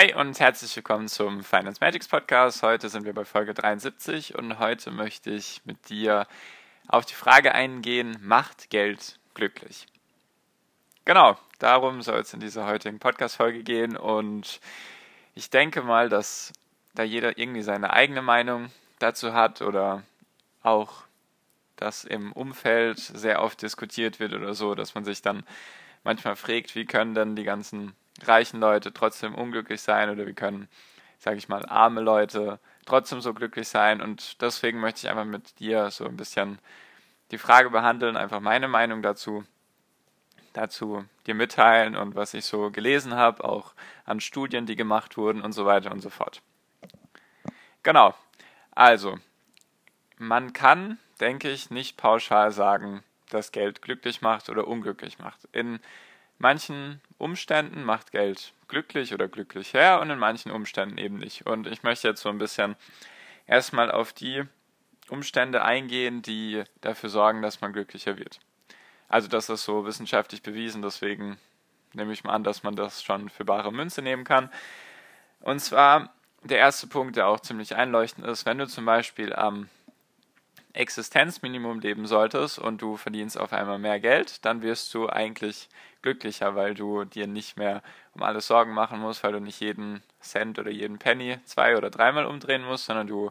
Hi und herzlich willkommen zum Finance Magics Podcast. Heute sind wir bei Folge 73 und heute möchte ich mit dir auf die Frage eingehen, macht Geld glücklich? Genau, darum soll es in dieser heutigen Podcast-Folge gehen und ich denke mal, dass da jeder irgendwie seine eigene Meinung dazu hat oder auch das im Umfeld sehr oft diskutiert wird oder so, dass man sich dann manchmal fragt, wie können denn die ganzen reichen Leute trotzdem unglücklich sein oder wie können, sage ich mal, arme Leute trotzdem so glücklich sein. Und deswegen möchte ich einfach mit dir so ein bisschen die Frage behandeln, einfach meine Meinung dazu, dazu dir mitteilen und was ich so gelesen habe, auch an Studien, die gemacht wurden und so weiter und so fort. Genau. Also, man kann, denke ich, nicht pauschal sagen, dass Geld glücklich macht oder unglücklich macht. In manchen Umständen macht Geld glücklich oder glücklich her und in manchen Umständen eben nicht. Und ich möchte jetzt so ein bisschen erstmal auf die Umstände eingehen, die dafür sorgen, dass man glücklicher wird. Also das ist so wissenschaftlich bewiesen, deswegen nehme ich mal an, dass man das schon für bare Münze nehmen kann. Und zwar der erste Punkt, der auch ziemlich einleuchtend ist, wenn du zum Beispiel am Existenzminimum leben solltest und du verdienst auf einmal mehr Geld, dann wirst du eigentlich glücklicher, weil du dir nicht mehr um alles Sorgen machen musst, weil du nicht jeden Cent oder jeden Penny zwei oder dreimal umdrehen musst, sondern du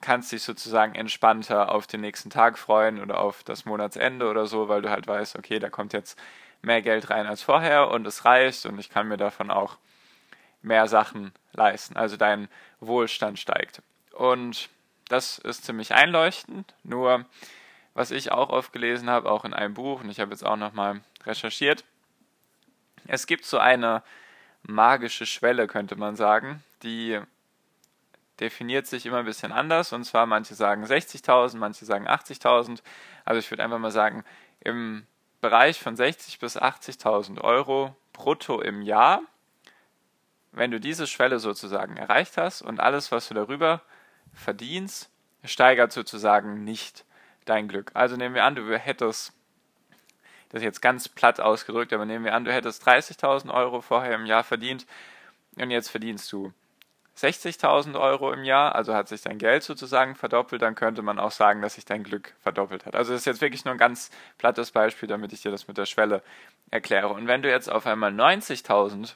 kannst dich sozusagen entspannter auf den nächsten Tag freuen oder auf das Monatsende oder so, weil du halt weißt, okay, da kommt jetzt mehr Geld rein als vorher und es reicht und ich kann mir davon auch mehr Sachen leisten. Also dein Wohlstand steigt. Und das ist ziemlich einleuchtend. Nur, was ich auch oft gelesen habe, auch in einem Buch, und ich habe jetzt auch nochmal recherchiert, es gibt so eine magische Schwelle, könnte man sagen, die definiert sich immer ein bisschen anders. Und zwar, manche sagen 60.000, manche sagen 80.000. Also ich würde einfach mal sagen, im Bereich von 60.000 bis 80.000 Euro brutto im Jahr, wenn du diese Schwelle sozusagen erreicht hast und alles, was du darüber verdienst, steigert sozusagen nicht dein Glück. Also nehmen wir an, du hättest, das jetzt ganz platt ausgedrückt, aber nehmen wir an, du hättest 30.000 Euro vorher im Jahr verdient und jetzt verdienst du 60.000 Euro im Jahr, also hat sich dein Geld sozusagen verdoppelt, dann könnte man auch sagen, dass sich dein Glück verdoppelt hat. Also das ist jetzt wirklich nur ein ganz plattes Beispiel, damit ich dir das mit der Schwelle erkläre. Und wenn du jetzt auf einmal 90.000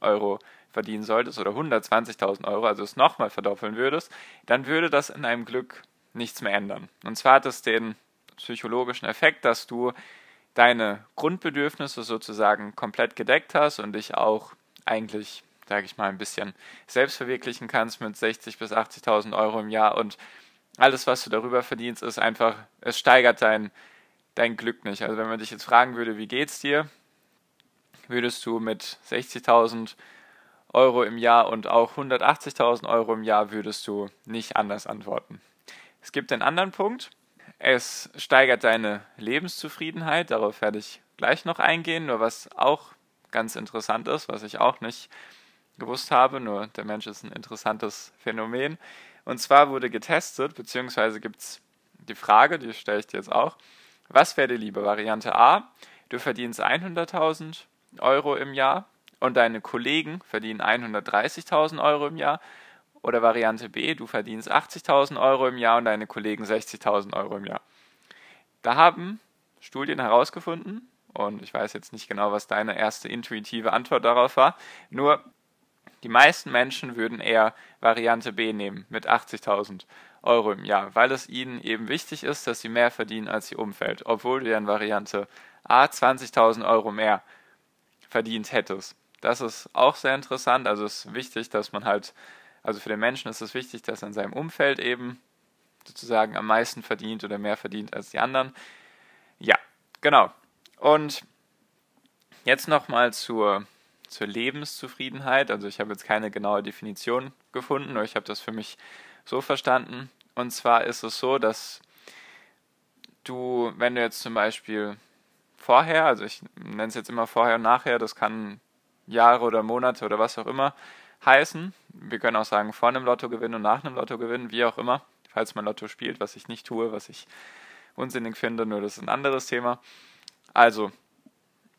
Euro verdienen solltest oder 120.000 Euro, also es nochmal verdoppeln würdest, dann würde das in deinem Glück nichts mehr ändern. Und zwar hat es den psychologischen Effekt, dass du deine Grundbedürfnisse sozusagen komplett gedeckt hast und dich auch eigentlich, sage ich mal, ein bisschen selbst verwirklichen kannst mit 60.000 bis 80.000 Euro im Jahr und alles, was du darüber verdienst, ist einfach, es steigert dein, dein Glück nicht. Also wenn man dich jetzt fragen würde, wie geht's dir, würdest du mit 60.000 Euro im Jahr und auch 180.000 Euro im Jahr würdest du nicht anders antworten. Es gibt einen anderen Punkt. Es steigert deine Lebenszufriedenheit. Darauf werde ich gleich noch eingehen. Nur was auch ganz interessant ist, was ich auch nicht gewusst habe, nur der Mensch ist ein interessantes Phänomen. Und zwar wurde getestet, beziehungsweise gibt es die Frage, die stelle ich dir jetzt auch. Was wäre dir lieber? Variante A, du verdienst 100.000 Euro im Jahr und deine Kollegen verdienen 130.000 Euro im Jahr. Oder Variante B, du verdienst 80.000 Euro im Jahr und deine Kollegen 60.000 Euro im Jahr. Da haben Studien herausgefunden, und ich weiß jetzt nicht genau, was deine erste intuitive Antwort darauf war, nur die meisten Menschen würden eher Variante B nehmen mit 80.000 Euro im Jahr, weil es ihnen eben wichtig ist, dass sie mehr verdienen als ihr Umfeld, obwohl du ja in Variante A 20.000 Euro mehr verdient hättest. Das ist auch sehr interessant. Also es ist wichtig, dass man halt, also für den Menschen ist es wichtig, dass er in seinem Umfeld eben sozusagen am meisten verdient oder mehr verdient als die anderen. Ja, genau. Und jetzt nochmal zur zur Lebenszufriedenheit. Also ich habe jetzt keine genaue Definition gefunden, nur ich habe das für mich so verstanden. Und zwar ist es so, dass du, wenn du jetzt zum Beispiel vorher, also ich nenne es jetzt immer vorher und nachher, das kann Jahre oder Monate oder was auch immer heißen. Wir können auch sagen vor einem Lottogewinn und nach einem Lottogewinn, wie auch immer, falls man Lotto spielt, was ich nicht tue, was ich unsinnig finde, nur das ist ein anderes Thema. Also,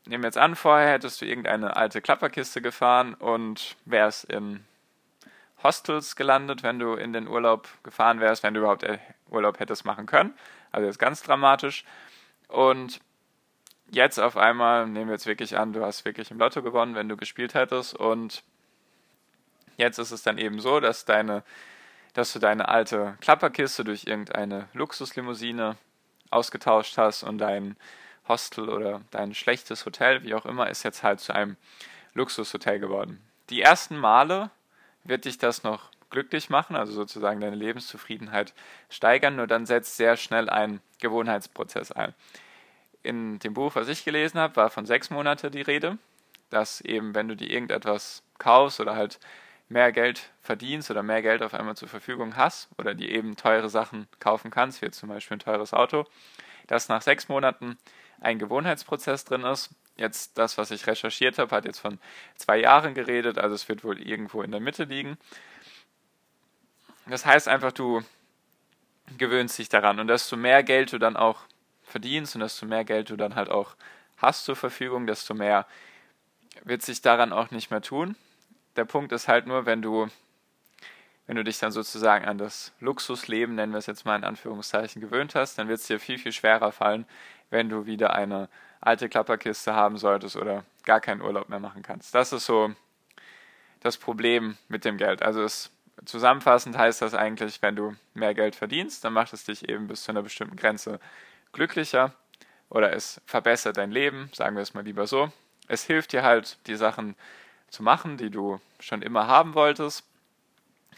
nehmen wir jetzt an, vorher hättest du irgendeine alte Klapperkiste gefahren und wärst in Hostels gelandet, wenn du in den Urlaub gefahren wärst, wenn du überhaupt äh, Urlaub hättest machen können. Also ist ganz dramatisch. Und jetzt auf einmal, nehmen wir jetzt wirklich an, du hast wirklich im Lotto gewonnen, wenn du gespielt hättest. Und jetzt ist es dann eben so, dass deine, dass du deine alte Klapperkiste durch irgendeine Luxuslimousine ausgetauscht hast und dein Hostel oder dein schlechtes Hotel, wie auch immer, ist jetzt halt zu einem Luxushotel geworden. Die ersten Male wird dich das noch glücklich machen, also sozusagen deine Lebenszufriedenheit steigern, nur dann setzt sehr schnell ein Gewohnheitsprozess ein. In dem Buch, was ich gelesen habe, war von sechs Monaten die Rede, dass eben, wenn du dir irgendetwas kaufst oder halt mehr Geld verdienst oder mehr Geld auf einmal zur Verfügung hast oder dir eben teure Sachen kaufen kannst, wie zum Beispiel ein teures Auto, dass nach sechs Monaten ein Gewohnheitsprozess drin ist. Jetzt das, was ich recherchiert habe, hat jetzt von zwei Jahren geredet, also es wird wohl irgendwo in der Mitte liegen. Das heißt einfach, du gewöhnst dich daran und desto mehr Geld du dann auch verdienst und desto mehr Geld du dann halt auch hast zur Verfügung, desto mehr wird sich daran auch nicht mehr tun. Der Punkt ist halt nur, wenn du wenn du dich dann sozusagen an das Luxusleben, nennen wir es jetzt mal in Anführungszeichen, gewöhnt hast, dann wird es dir viel, viel schwerer fallen, wenn du wieder eine alte Klapperkiste haben solltest oder gar keinen Urlaub mehr machen kannst. Das ist so das Problem mit dem Geld. Also es, zusammenfassend heißt das eigentlich, wenn du mehr Geld verdienst, dann macht es dich eben bis zu einer bestimmten Grenze glücklicher oder es verbessert dein Leben, sagen wir es mal lieber so. Es hilft dir halt, die Sachen zu machen, die du schon immer haben wolltest.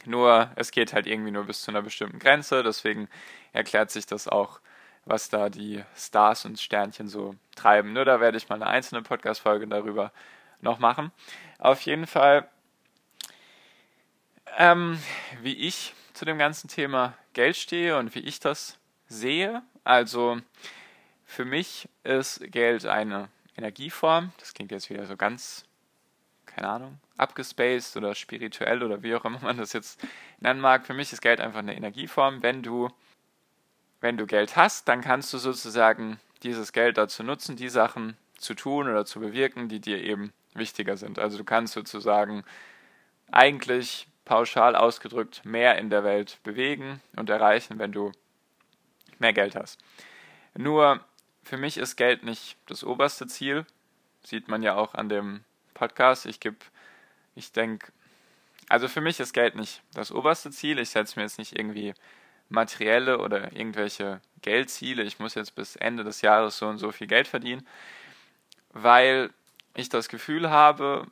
Nur es geht halt irgendwie nur bis zu einer bestimmten Grenze, deswegen erklärt sich das auch was da die Stars und Sternchen so treiben. Nur da werde ich mal eine einzelne Podcast-Folge darüber noch machen. Auf jeden Fall, ähm, wie ich zu dem ganzen Thema Geld stehe und wie ich das sehe. Also für mich ist Geld eine Energieform. Das klingt jetzt wieder so ganz, keine Ahnung, abgespaced oder spirituell oder wie auch immer man das jetzt nennen mag. Für mich ist Geld einfach eine Energieform. Wenn du wenn du Geld hast, dann kannst du sozusagen dieses Geld dazu nutzen, die Sachen zu tun oder zu bewirken, die dir eben wichtiger sind. Also du kannst sozusagen eigentlich pauschal ausgedrückt mehr in der Welt bewegen und erreichen, wenn du mehr Geld hast. Nur für mich ist Geld nicht das oberste Ziel. Sieht man ja auch an dem Podcast. Ich gebe, ich denke, also für mich ist Geld nicht das oberste Ziel. Ich setze mir jetzt nicht irgendwie materielle oder irgendwelche Geldziele, ich muss jetzt bis Ende des Jahres so und so viel Geld verdienen, weil ich das Gefühl habe,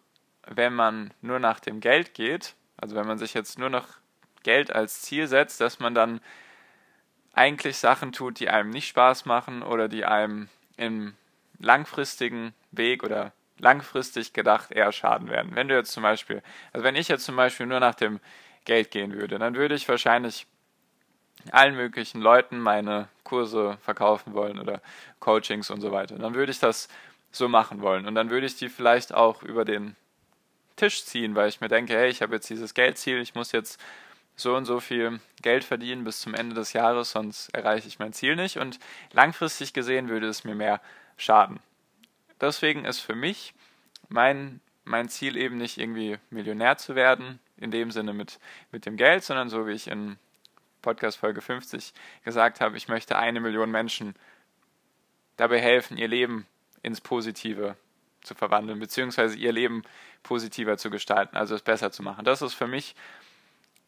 wenn man nur nach dem Geld geht, also wenn man sich jetzt nur noch Geld als Ziel setzt, dass man dann eigentlich Sachen tut, die einem nicht Spaß machen oder die einem im langfristigen Weg oder langfristig gedacht eher schaden werden. Wenn du jetzt zum Beispiel, also wenn ich jetzt zum Beispiel nur nach dem Geld gehen würde, dann würde ich wahrscheinlich allen möglichen Leuten meine Kurse verkaufen wollen oder Coachings und so weiter. Dann würde ich das so machen wollen und dann würde ich die vielleicht auch über den Tisch ziehen, weil ich mir denke, hey, ich habe jetzt dieses Geldziel, ich muss jetzt so und so viel Geld verdienen bis zum Ende des Jahres, sonst erreiche ich mein Ziel nicht und langfristig gesehen würde es mir mehr schaden. Deswegen ist für mich mein, mein Ziel eben nicht irgendwie Millionär zu werden, in dem Sinne mit, mit dem Geld, sondern so wie ich in Podcast Folge 50 gesagt habe, ich möchte eine Million Menschen dabei helfen, ihr Leben ins Positive zu verwandeln, beziehungsweise ihr Leben positiver zu gestalten, also es besser zu machen. Das ist für mich,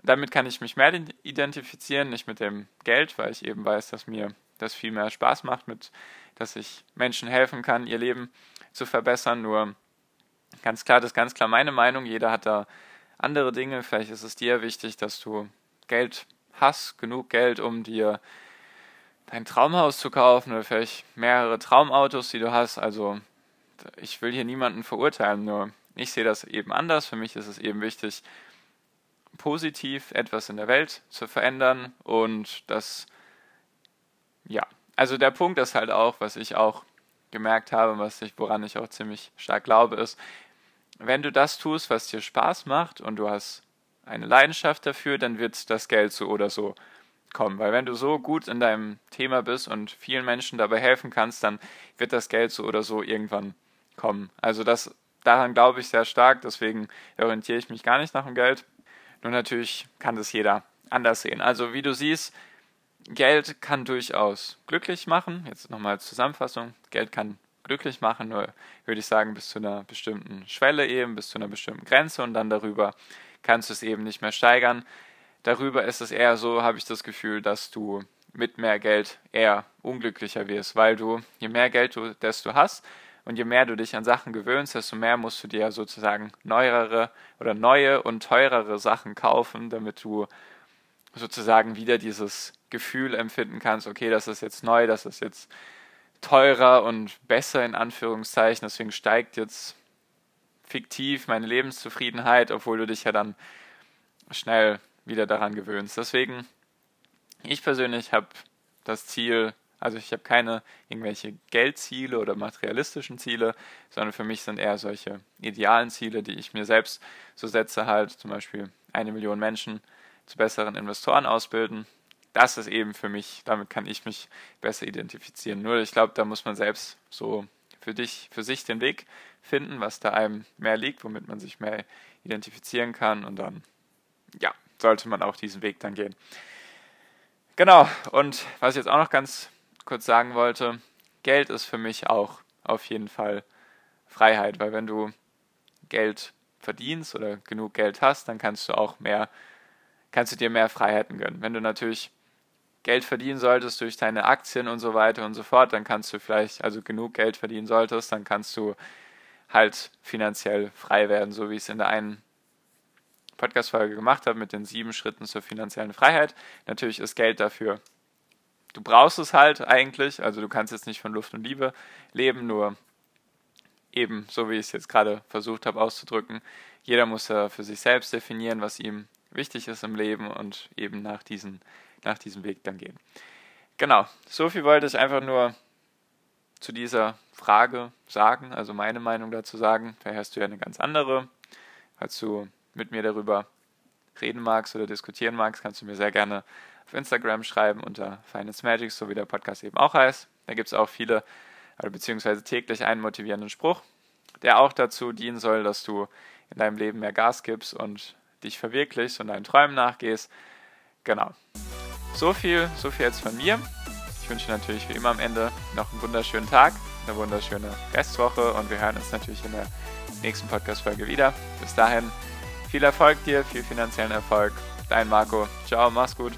damit kann ich mich mehr identifizieren, nicht mit dem Geld, weil ich eben weiß, dass mir das viel mehr Spaß macht, mit, dass ich Menschen helfen kann, ihr Leben zu verbessern. Nur ganz klar, das ist ganz klar meine Meinung. Jeder hat da andere Dinge. Vielleicht ist es dir wichtig, dass du Geld hast genug Geld, um dir dein Traumhaus zu kaufen oder vielleicht mehrere Traumautos, die du hast. Also ich will hier niemanden verurteilen, nur Ich sehe das eben anders. Für mich ist es eben wichtig, positiv etwas in der Welt zu verändern und das, ja, also der Punkt ist halt auch, was ich auch gemerkt habe, was ich, woran ich auch ziemlich stark glaube, ist, wenn du das tust, was dir Spaß macht und du hast eine Leidenschaft dafür, dann wird das Geld so oder so kommen. Weil wenn du so gut in deinem Thema bist und vielen Menschen dabei helfen kannst, dann wird das Geld so oder so irgendwann kommen. Also das, daran glaube ich sehr stark, deswegen orientiere ich mich gar nicht nach dem Geld. Nur natürlich kann das jeder anders sehen. Also wie du siehst, Geld kann durchaus glücklich machen. Jetzt nochmal als Zusammenfassung. Geld kann glücklich machen, nur würde ich sagen, bis zu einer bestimmten Schwelle eben, bis zu einer bestimmten Grenze und dann darüber kannst du es eben nicht mehr steigern. Darüber ist es eher so, habe ich das Gefühl, dass du mit mehr Geld eher unglücklicher wirst, weil du, je mehr Geld du desto hast und je mehr du dich an Sachen gewöhnst, desto mehr musst du dir sozusagen neuere oder neue und teurere Sachen kaufen, damit du sozusagen wieder dieses Gefühl empfinden kannst, okay, das ist jetzt neu, das ist jetzt teurer und besser in Anführungszeichen, deswegen steigt jetzt fiktiv meine Lebenszufriedenheit, obwohl du dich ja dann schnell wieder daran gewöhnst. Deswegen, ich persönlich habe das Ziel, also ich habe keine irgendwelche Geldziele oder materialistischen Ziele, sondern für mich sind eher solche idealen Ziele, die ich mir selbst so setze, halt zum Beispiel eine Million Menschen zu besseren Investoren ausbilden. Das ist eben für mich, damit kann ich mich besser identifizieren. Nur ich glaube, da muss man selbst so für dich, für sich den Weg finden, was da einem mehr liegt, womit man sich mehr identifizieren kann und dann, ja, sollte man auch diesen Weg dann gehen. Genau, und was ich jetzt auch noch ganz kurz sagen wollte, Geld ist für mich auch auf jeden Fall Freiheit, weil wenn du Geld verdienst oder genug Geld hast, dann kannst du auch mehr kannst du dir mehr Freiheiten gönnen. Wenn du natürlich Geld verdienen solltest durch deine Aktien und so weiter und so fort, dann kannst du vielleicht, also genug Geld verdienen solltest, dann kannst du halt finanziell frei werden, so wie ich es in der einen Podcast-Folge gemacht habe mit den sieben Schritten zur finanziellen Freiheit. Natürlich ist Geld dafür. Du brauchst es halt eigentlich, also du kannst jetzt nicht von Luft und Liebe leben, nur eben, so wie ich es jetzt gerade versucht habe auszudrücken, jeder muss ja für sich selbst definieren, was ihm wichtig ist im Leben und eben nach, diesen, nach diesem Weg dann gehen. Genau, so viel wollte ich einfach nur zu dieser Frage sagen, also meine Meinung dazu sagen. Vielleicht hast du ja eine ganz andere. Falls du mit mir darüber reden magst oder diskutieren magst, kannst du mir sehr gerne auf Instagram schreiben unter Finance Magic, so wie der Podcast eben auch heißt. Da gibt es auch viele, beziehungsweise täglich einen motivierenden Spruch, der auch dazu dienen soll, dass du in deinem Leben mehr Gas gibst und dich verwirklichst und deinen Träumen nachgehst. Genau. So viel, so viel jetzt von mir. Ich wünsche natürlich wie immer am Ende noch einen wunderschönen Tag, eine wunderschöne Restwoche und wir hören uns natürlich in der nächsten Podcast-Folge wieder. Bis dahin, viel Erfolg dir, viel finanziellen Erfolg. Dein Marco. Ciao, mach's gut.